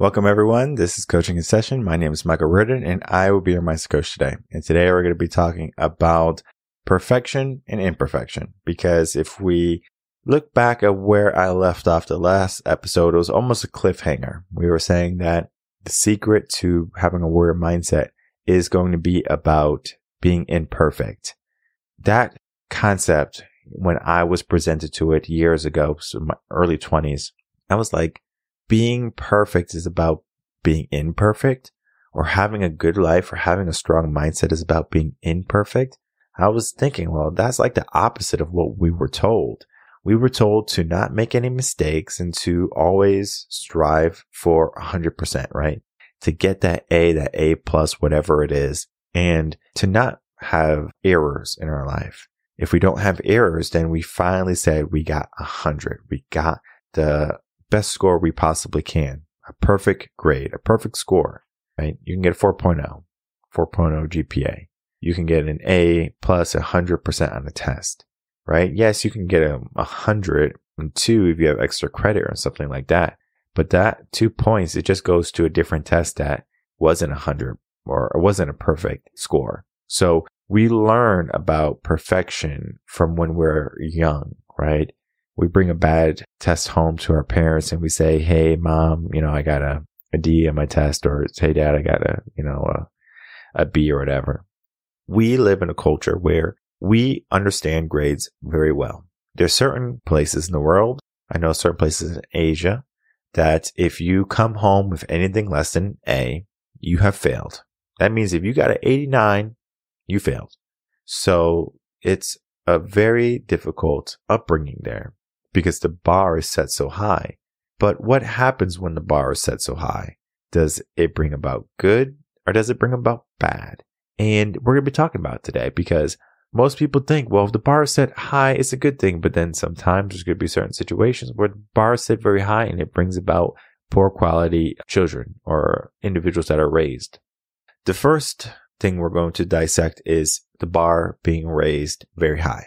Welcome, everyone. This is Coaching in Session. My name is Michael Reardon, and I will be your Mindset Coach today. And today we're going to be talking about perfection and imperfection. Because if we look back at where I left off the last episode, it was almost a cliffhanger. We were saying that the secret to having a warrior mindset is going to be about being imperfect. That concept, when I was presented to it years ago, so my early 20s, I was like, being perfect is about being imperfect or having a good life or having a strong mindset is about being imperfect. I was thinking, well, that's like the opposite of what we were told. We were told to not make any mistakes and to always strive for 100%, right? To get that A, that A plus, whatever it is, and to not have errors in our life. If we don't have errors, then we finally said we got 100. We got the best score we possibly can. A perfect grade, a perfect score, right? You can get a 4.0, 4.0 GPA. You can get an A plus 100% on a test, right? Yes, you can get a 100 and two if you have extra credit or something like that. But that two points, it just goes to a different test that wasn't a 100 or it wasn't a perfect score. So we learn about perfection from when we're young, right? We bring a bad test home to our parents and we say, Hey, mom, you know, I got a, a D on my test or Hey, dad, I got a, you know, a, a B or whatever. We live in a culture where we understand grades very well. There's certain places in the world. I know certain places in Asia that if you come home with anything less than A, you have failed. That means if you got an 89, you failed. So it's a very difficult upbringing there because the bar is set so high. But what happens when the bar is set so high? Does it bring about good or does it bring about bad? And we're going to be talking about today because most people think, well, if the bar is set high, it's a good thing. But then sometimes there's going to be certain situations where the bar is set very high and it brings about poor quality children or individuals that are raised. The first thing we're going to dissect is the bar being raised very high.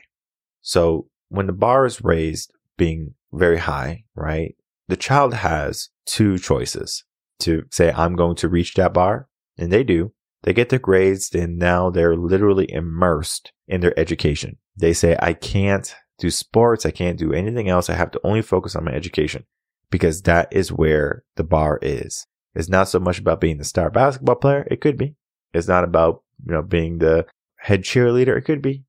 So when the bar is raised being very high, right? The child has two choices to say, I'm going to reach that bar. And they do. They get their grades and now they're literally immersed in their education. They say, I can't do sports. I can't do anything else. I have to only focus on my education because that is where the bar is. It's not so much about being the star basketball player. It could be. It's not about, you know, being the head cheerleader. It could be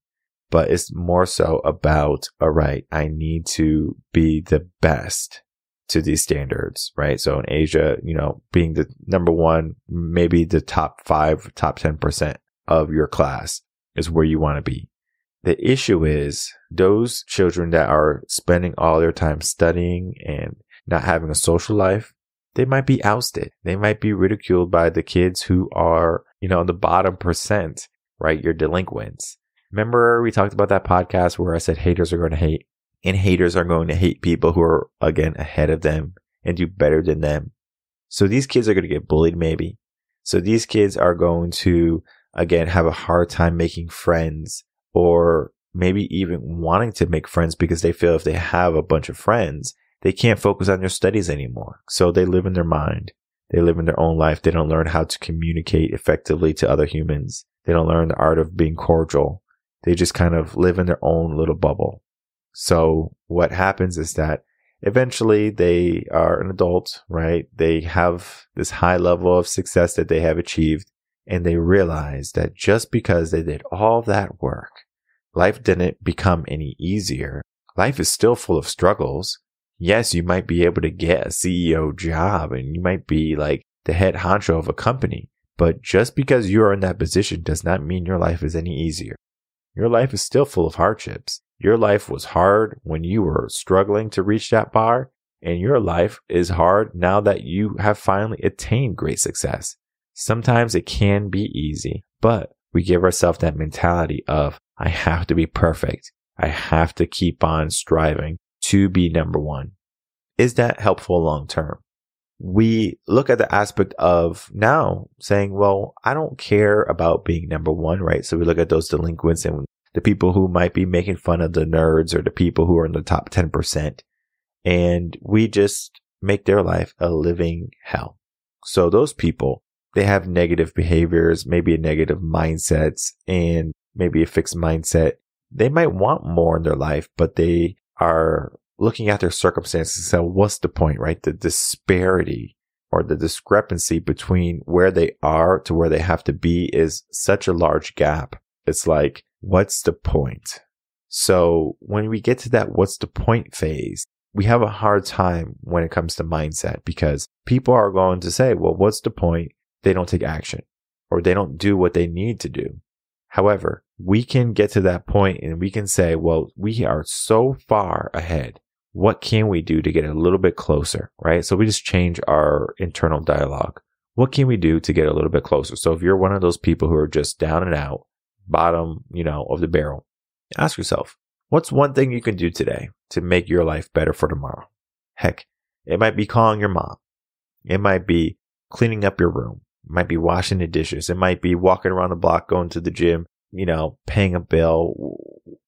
but it's more so about, all right, I need to be the best to these standards, right? So in Asia, you know, being the number one, maybe the top five, top 10% of your class is where you want to be. The issue is those children that are spending all their time studying and not having a social life, they might be ousted. They might be ridiculed by the kids who are, you know, the bottom percent, right? Your delinquents. Remember we talked about that podcast where I said haters are going to hate and haters are going to hate people who are again ahead of them and do better than them. So these kids are going to get bullied maybe. So these kids are going to again have a hard time making friends or maybe even wanting to make friends because they feel if they have a bunch of friends, they can't focus on their studies anymore. So they live in their mind. They live in their own life. They don't learn how to communicate effectively to other humans. They don't learn the art of being cordial. They just kind of live in their own little bubble. So what happens is that eventually they are an adult, right? They have this high level of success that they have achieved and they realize that just because they did all that work, life didn't become any easier. Life is still full of struggles. Yes, you might be able to get a CEO job and you might be like the head honcho of a company, but just because you are in that position does not mean your life is any easier. Your life is still full of hardships. Your life was hard when you were struggling to reach that bar, and your life is hard now that you have finally attained great success. Sometimes it can be easy, but we give ourselves that mentality of, I have to be perfect. I have to keep on striving to be number one. Is that helpful long term? We look at the aspect of now saying, well, I don't care about being number one, right? So we look at those delinquents and the people who might be making fun of the nerds or the people who are in the top 10%. And we just make their life a living hell. So those people, they have negative behaviors, maybe a negative mindsets and maybe a fixed mindset. They might want more in their life, but they are looking at their circumstances and say, what's the point, right? The disparity or the discrepancy between where they are to where they have to be is such a large gap. It's like, what's the point? So when we get to that, what's the point phase? We have a hard time when it comes to mindset because people are going to say, well, what's the point? They don't take action or they don't do what they need to do. However, we can get to that point and we can say, well, we are so far ahead. What can we do to get a little bit closer? Right. So we just change our internal dialogue. What can we do to get a little bit closer? So if you're one of those people who are just down and out, bottom, you know, of the barrel, Ask yourself, what's one thing you can do today to make your life better for tomorrow? Heck, it might be calling your mom. It might be cleaning up your room. It might be washing the dishes. It might be walking around the block, going to the gym, you know, paying a bill,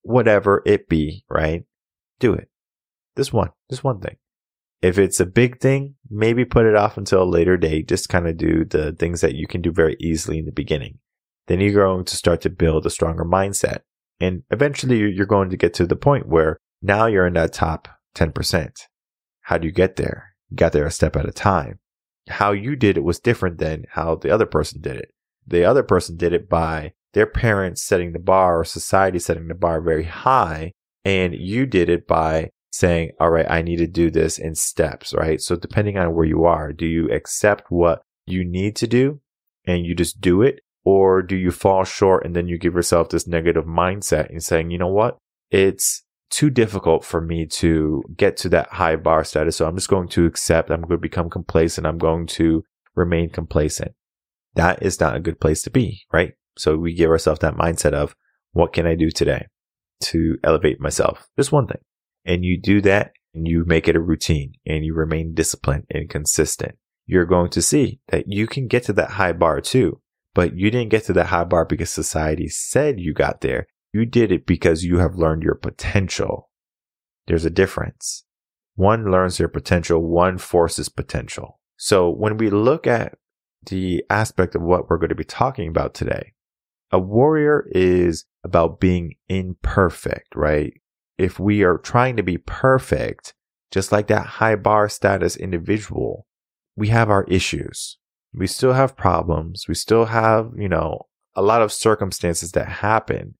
whatever it be, right? Do it. This one, this one thing. If it's a big thing, maybe put it off until a later date. Just kind of do the things that you can do very easily in the beginning. Then you're going to start to build a stronger mindset. And eventually you're going to get to the point where now you're in that top 10%. How do you get there? You got there a step at a time. How you did it was different than how the other person did it. The other person did it by their parents setting the bar or society setting the bar very high. And you did it by saying, all right, I need to do this in steps, right? So depending on where you are, do you accept what you need to do and you just do it? Or do you fall short and then you give yourself this negative mindset and saying, you know what? It's too difficult for me to get to that high bar status. So I'm just going to accept, I'm going to become complacent. I'm going to remain complacent. That is not a good place to be, right? So we give ourselves that mindset of what can I do today to elevate myself? Just one thing. And you do that and you make it a routine and you remain disciplined and consistent. You're going to see that you can get to that high bar too. But you didn't get to that high bar because society said you got there. You did it because you have learned your potential. There's a difference. One learns their potential, one forces potential. So when we look at the aspect of what we're going to be talking about today, a warrior is about being imperfect, right? If we are trying to be perfect, just like that high bar status individual, we have our issues we still have problems. We still have, you know, a lot of circumstances that happen.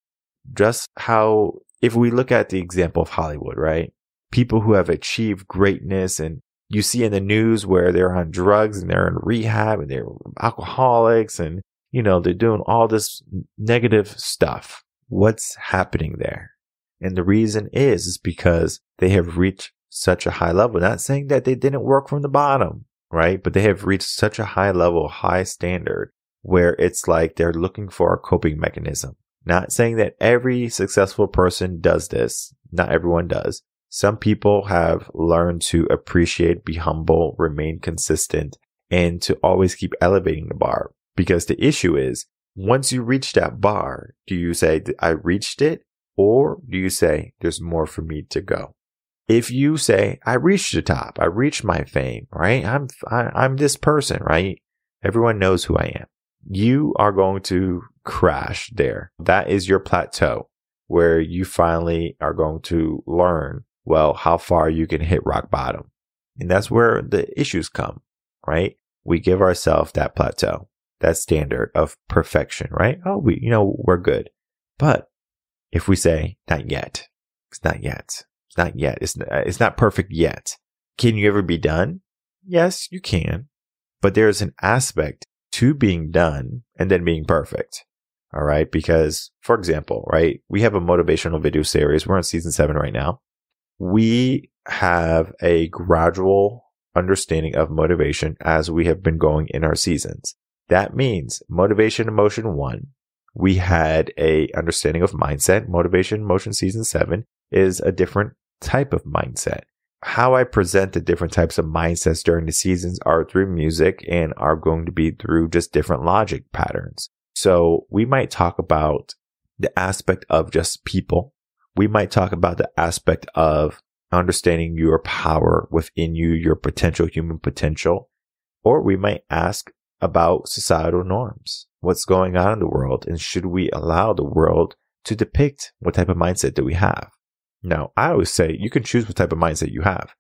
Just how, if we look at the example of Hollywood, right? People who have achieved greatness and you see in the news where they're on drugs and they're in rehab and they're alcoholics and, you know, they're doing all this negative stuff. What's happening there? And the reason is, is because they have reached such a high level. Not saying that they didn't work from the bottom right? But they have reached such a high level, high standard where it's like they're looking for a coping mechanism. Not saying that every successful person does this. Not everyone does. Some people have learned to appreciate, be humble, remain consistent, and to always keep elevating the bar. Because the issue is, once you reach that bar, do you say, I reached it? Or do you say, there's more for me to go? if you say, I reached the top, I reached my fame, right? I'm, I, am i am this person, right? Everyone knows who I am. You are going to crash there. That is your plateau where you finally are going to learn, well, how far you can hit rock bottom. And that's where the issues come, right? We give ourselves that plateau, that standard of perfection, right? Oh, we, you know, we're good. But if we say, not yet, it's not yet it's not yet. It's, uh, it's not perfect yet. Can you ever be done? Yes, you can. But there's an aspect to being done and then being perfect. All right. Because, for example, right, we have a motivational video series. We're on season seven right now. We have a gradual understanding of motivation as we have been going in our seasons. That means motivation emotion one. We had a understanding of mindset. Motivation motion season seven is a different type of mindset. How I present the different types of mindsets during the seasons are through music and are going to be through just different logic patterns. So we might talk about the aspect of just people. We might talk about the aspect of understanding your power within you, your potential human potential. Or we might ask about societal norms. What's going on in the world and should we allow the world to depict what type of mindset do we have? Now, I always say you can choose what type of mindset you have.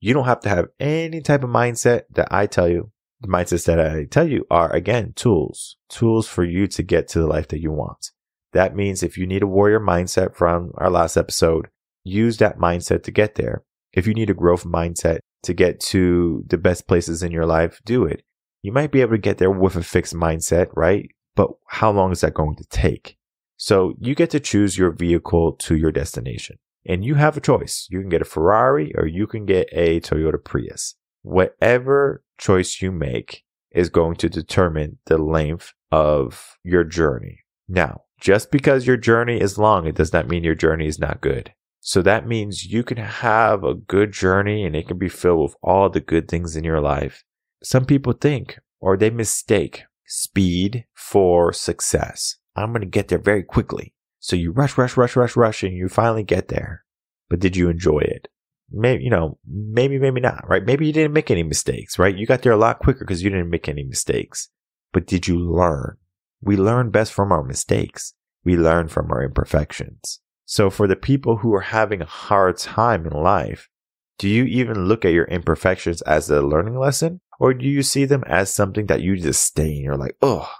You don't have to have any type of mindset that I tell you. The mindsets that I tell you are again tools, tools for you to get to the life that you want. That means if you need a warrior mindset from our last episode, use that mindset to get there. If you need a growth mindset to get to the best places in your life, do it. You might be able to get there with a fixed mindset, right? But how long is that going to take? So you get to choose your vehicle to your destination and you have a choice. You can get a Ferrari or you can get a Toyota Prius. Whatever choice you make is going to determine the length of your journey. Now, just because your journey is long, it does not mean your journey is not good. So that means you can have a good journey and it can be filled with all the good things in your life. Some people think or they mistake speed for success. I'm going to get there very quickly. So you rush, rush, rush, rush, rush, and you finally get there. But did you enjoy it? Maybe, you know, maybe, maybe not, right? Maybe you didn't make any mistakes, right? You got there a lot quicker because you didn't make any mistakes. But did you learn? We learn best from our mistakes. We learn from our imperfections. So for the people who are having a hard time in life, do you even look at your imperfections as a learning lesson? Or do you see them as something that you disdain? You're like, oh,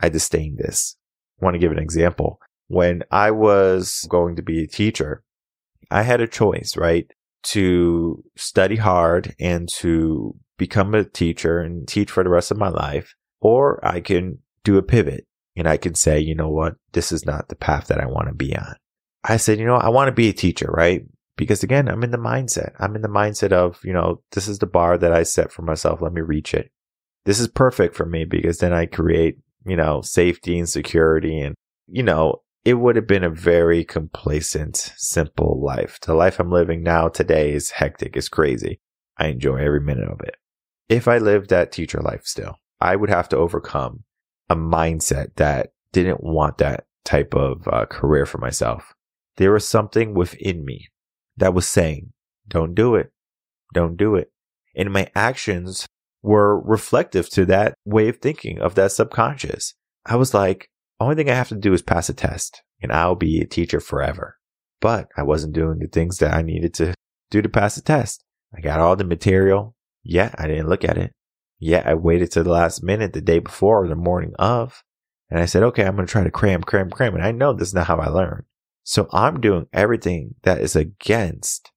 I disdain this. I want to give an example. When I was going to be a teacher, I had a choice, right? To study hard and to become a teacher and teach for the rest of my life, or I can do a pivot and I can say, you know what? This is not the path that I want to be on. I said, you know, I want to be a teacher, right? Because again, I'm in the mindset. I'm in the mindset of, you know, this is the bar that I set for myself. Let me reach it. This is perfect for me because then I create, you know, safety and security. And, you know, it would have been a very complacent, simple life. The life I'm living now today is hectic, It's crazy. I enjoy every minute of it. If I lived that teacher life still, I would have to overcome a mindset that didn't want that type of uh, career for myself. There was something within me that was saying, don't do it. Don't do it. And my actions were reflective to that way of thinking of that subconscious. I was like, only thing I have to do is pass a test and I'll be a teacher forever. But I wasn't doing the things that I needed to do to pass the test. I got all the material. Yeah, I didn't look at it. Yeah, I waited to the last minute the day before or the morning of. And I said, okay, I'm going to try to cram, cram, cram. And I know this is not how I learn. So I'm doing everything that is against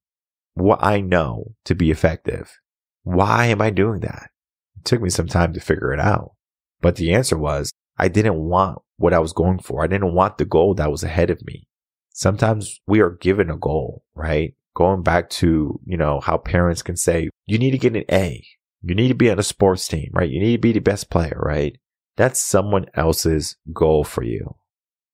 what I know to be effective. Why am I doing that? It took me some time to figure it out. But the answer was I didn't want what I was going for. I didn't want the goal that was ahead of me. Sometimes we are given a goal, right? Going back to, you know, how parents can say, you need to get an A. You need to be on a sports team, right? You need to be the best player, right? That's someone else's goal for you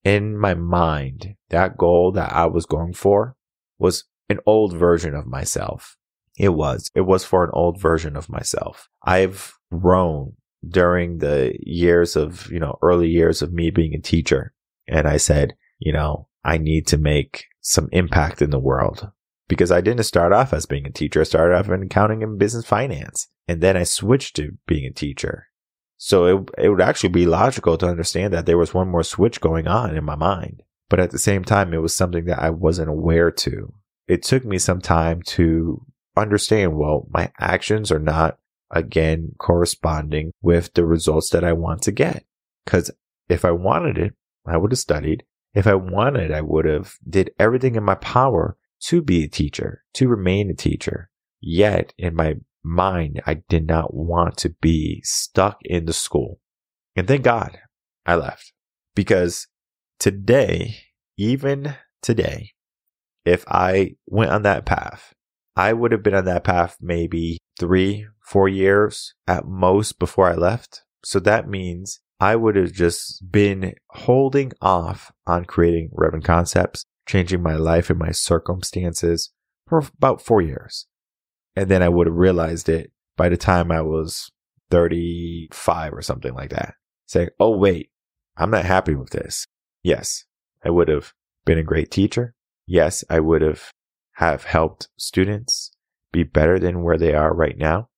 in my mind, that goal that I was going for was an old version of myself. It was. It was for an old version of myself. I've grown during the years of, you know, early years of me being a teacher. And I said, you know, I need to make some impact in the world because I didn't start off as being a teacher. I started off in accounting and business finance. And then I switched to being a teacher. So it, it would actually be logical to understand that there was one more switch going on in my mind. But at the same time, it was something that I wasn't aware to. It took me some time to understand, well, my actions are not again corresponding with the results that I want to get. Cause if I wanted it, I would have studied. If I wanted, I would have did everything in my power to be a teacher, to remain a teacher. Yet in my mind, I did not want to be stuck in the school. And thank God I left because today, even today, if I went on that path, I would have been on that path maybe three, four years at most before I left. So that means I would have just been holding off on creating Reven Concepts, changing my life and my circumstances for about four years. And then I would have realized it by the time I was 35 or something like that. Saying, oh, wait, I'm not happy with this. Yes, I would have been a great teacher. Yes, I would have have helped students be better than where they are right now.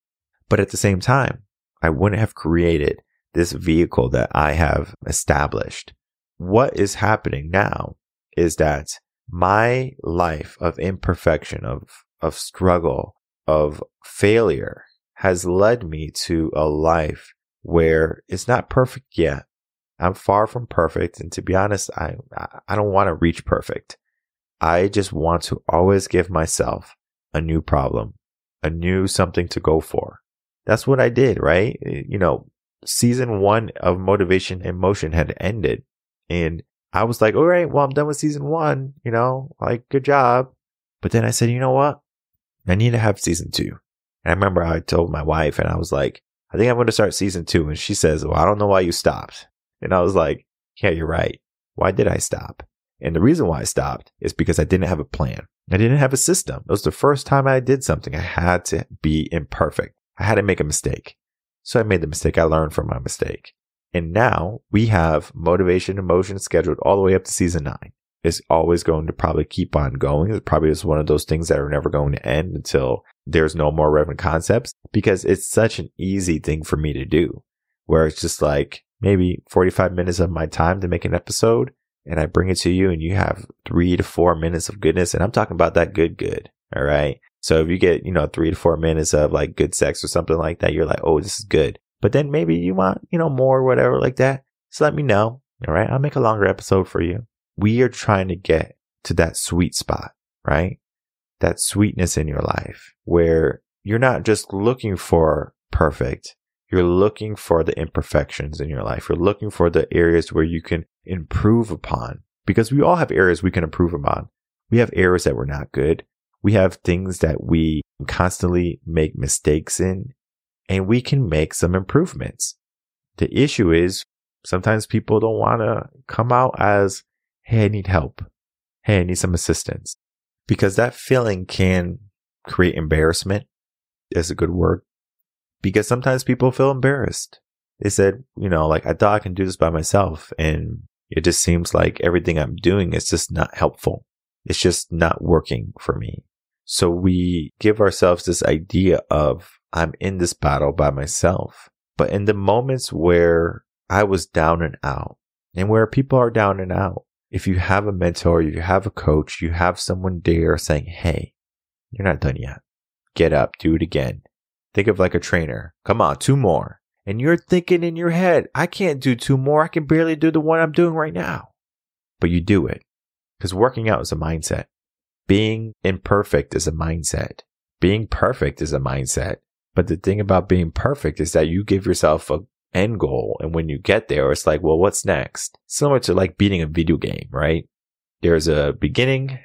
But at the same time, I wouldn't have created this vehicle that I have established. What is happening now is that my life of imperfection, of, of struggle, of failure has led me to a life where it's not perfect yet. I'm far from perfect. And to be honest, I, I don't want to reach perfect. I just want to always give myself a new problem, a new something to go for. That's what I did, right? Eh, you know, season one of Motivation and Motion had ended and I was like, all right, well, I'm done with season one, you know, like good job. But then I said, you know what? I need to have season two. And I remember I told my wife and I was like, I think I'm going to start season two. And she says, well, I don't know why you stopped. And I was like, yeah, you're right. Why did I stop? And the reason why I stopped is because I didn't have a plan. I didn't have a system. It was the first time I did something. I had to be imperfect. I had to make a mistake. So I made the mistake. I learned from my mistake. And now we have motivation and motion scheduled all the way up to season nine. It's always going to probably keep on going. It's probably just one of those things that are never going to end until there's no more Reven Concepts because it's such an easy thing for me to do where it's just like maybe 45 minutes of my time to make an episode and I bring it to you and you have three to four minutes of goodness. And I'm talking about that good, good. All right. So if you get, you know, three to four minutes of like good sex or something like that, you're like, oh, this is good. But then maybe you want, you know, more, whatever like that. So let me know. All right. I'll make a longer episode for you. We are trying to get to that sweet spot, right? That sweetness in your life where you're not just looking for perfect. You're looking for the imperfections in your life. You're looking for the areas where you can improve upon because we all have areas we can improve upon. We have areas that we're not good. We have things that we constantly make mistakes in and we can make some improvements. The issue is sometimes people don't want to come out as, Hey, I need help. Hey, I need some assistance because that feeling can create embarrassment is a good word because sometimes people feel embarrassed. They said, you know, like I thought I can do this by myself and it just seems like everything I'm doing is just not helpful. It's just not working for me. So we give ourselves this idea of I'm in this battle by myself. But in the moments where I was down and out and where people are down and out, if you have a mentor, you have a coach, you have someone there saying, Hey, you're not done yet. Get up, do it again. Think of like a trainer. Come on, two more. And you're thinking in your head, I can't do two more. I can barely do the one I'm doing right now. But you do it because working out is a mindset. Being imperfect is a mindset. Being perfect is a mindset. But the thing about being perfect is that you give yourself a end goal. And when you get there, it's like, well, what's next? Similar to like beating a video game, right? There's a beginning,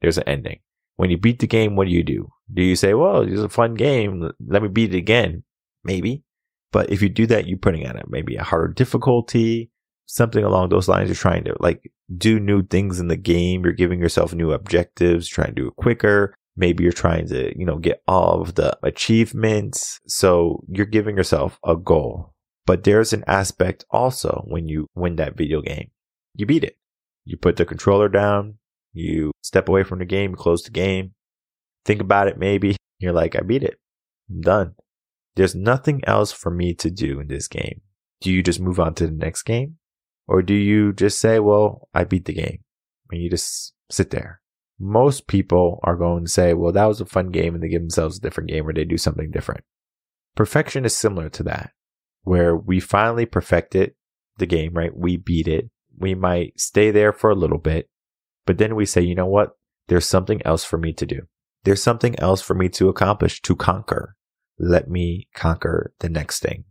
there's an ending. When you beat the game, what do you do? Do you say, well, it's a fun game. Let me beat it again? Maybe. But if you do that, you're putting at it maybe a harder difficulty, something along those lines. You're trying to like do new things in the game. You're giving yourself new objectives, trying to do it quicker. Maybe you're trying to, you know, get all of the achievements. So you're giving yourself a goal. But there's an aspect also when you win that video game. You beat it. You put the controller down. You step away from the game, close the game. Think about it maybe. You're like, I beat it. I'm done. There's nothing else for me to do in this game. Do you just move on to the next game? Or do you just say, well, I beat the game? And you just sit there most people are going to say, well, that was a fun game and they give themselves a different game or they do something different. Perfection is similar to that, where we finally perfected the game, right? We beat it. We might stay there for a little bit, but then we say, you know what? There's something else for me to do. There's something else for me to accomplish, to conquer. Let me conquer the next thing.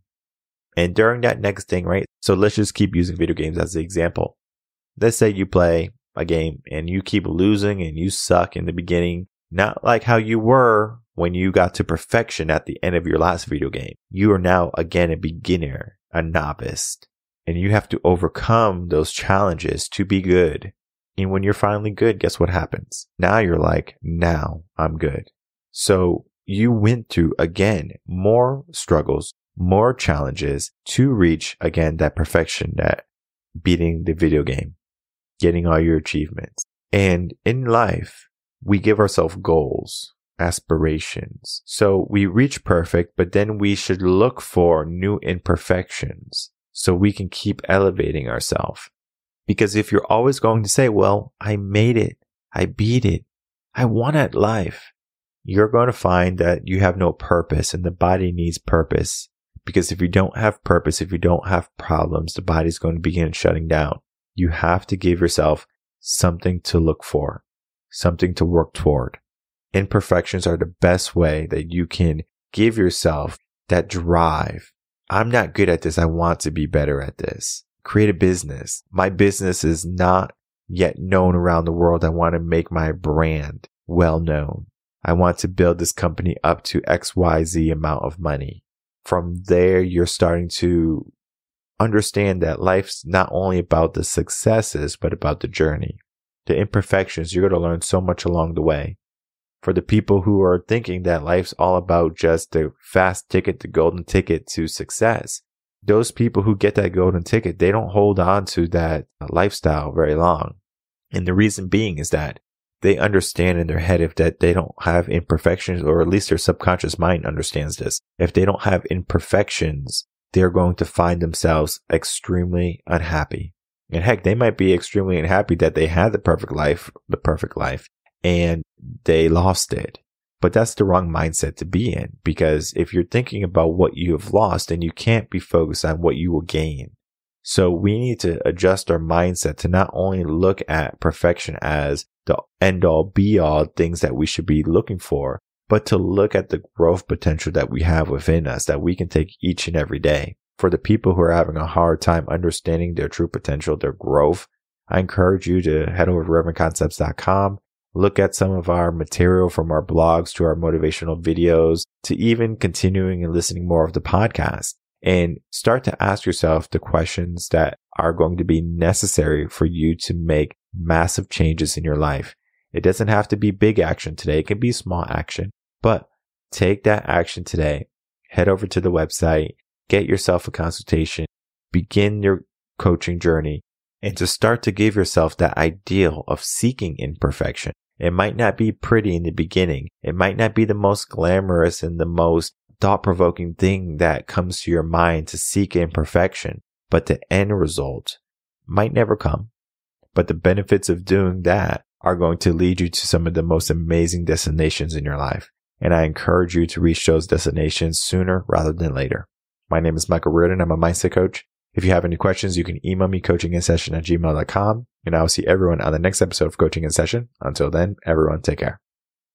And during that next thing, right? So let's just keep using video games as the example. Let's say you play a game and you keep losing and you suck in the beginning, not like how you were when you got to perfection at the end of your last video game. You are now again a beginner, a novice, and you have to overcome those challenges to be good. And when you're finally good, guess what happens? Now you're like, now I'm good. So you went through again more struggles, more challenges to reach again that perfection that beating the video game getting all your achievements. And in life, we give ourselves goals. Aspirations. So we reach perfect, but then we should look for new imperfections so we can keep elevating ourselves. Because if you're always going to say, well, I made it, I beat it, I won at life, you're going to find that you have no purpose and the body needs purpose. Because if you don't have purpose, if you don't have problems, the body's going to begin shutting down. You have to give yourself something to look for, something to work toward. Imperfections are the best way that you can give yourself that drive. I'm not good at this. I want to be better at this. Create a business. My business is not yet known around the world. I want to make my brand well known. I want to build this company up to XYZ amount of money. From there, you're starting to understand that life's not only about the successes, but about the journey. The imperfections, you're going to learn so much along the way. For the people who are thinking that life's all about just the fast ticket, the golden ticket to success, those people who get that golden ticket, they don't hold on to that lifestyle very long. And the reason being is that they understand in their head if that they don't have imperfections, or at least their subconscious mind understands this. If they don't have imperfections, they're going to find themselves extremely unhappy. And heck, they might be extremely unhappy that they had the perfect life, the perfect life, and they lost it. But that's the wrong mindset to be in because if you're thinking about what you have lost, then you can't be focused on what you will gain. So we need to adjust our mindset to not only look at perfection as the end all be all things that we should be looking for, but to look at the growth potential that we have within us that we can take each and every day. For the people who are having a hard time understanding their true potential, their growth, I encourage you to head over to revenconcepts.com, look at some of our material from our blogs to our motivational videos to even continuing and listening more of the podcast and start to ask yourself the questions that are going to be necessary for you to make massive changes in your life. It doesn't have to be big action today. It can be small action, but take that action today. Head over to the website, get yourself a consultation, begin your coaching journey and to start to give yourself that ideal of seeking imperfection. It might not be pretty in the beginning. It might not be the most glamorous and the most thought provoking thing that comes to your mind to seek imperfection, but the end result might never come. But the benefits of doing that are going to lead you to some of the most amazing destinations in your life. And I encourage you to reach those destinations sooner rather than later. My name is Michael Reardon. I'm a mindset coach. If you have any questions, you can email me coaching in session at gmail.com and I will see everyone on the next episode of coaching in session. Until then, everyone take care.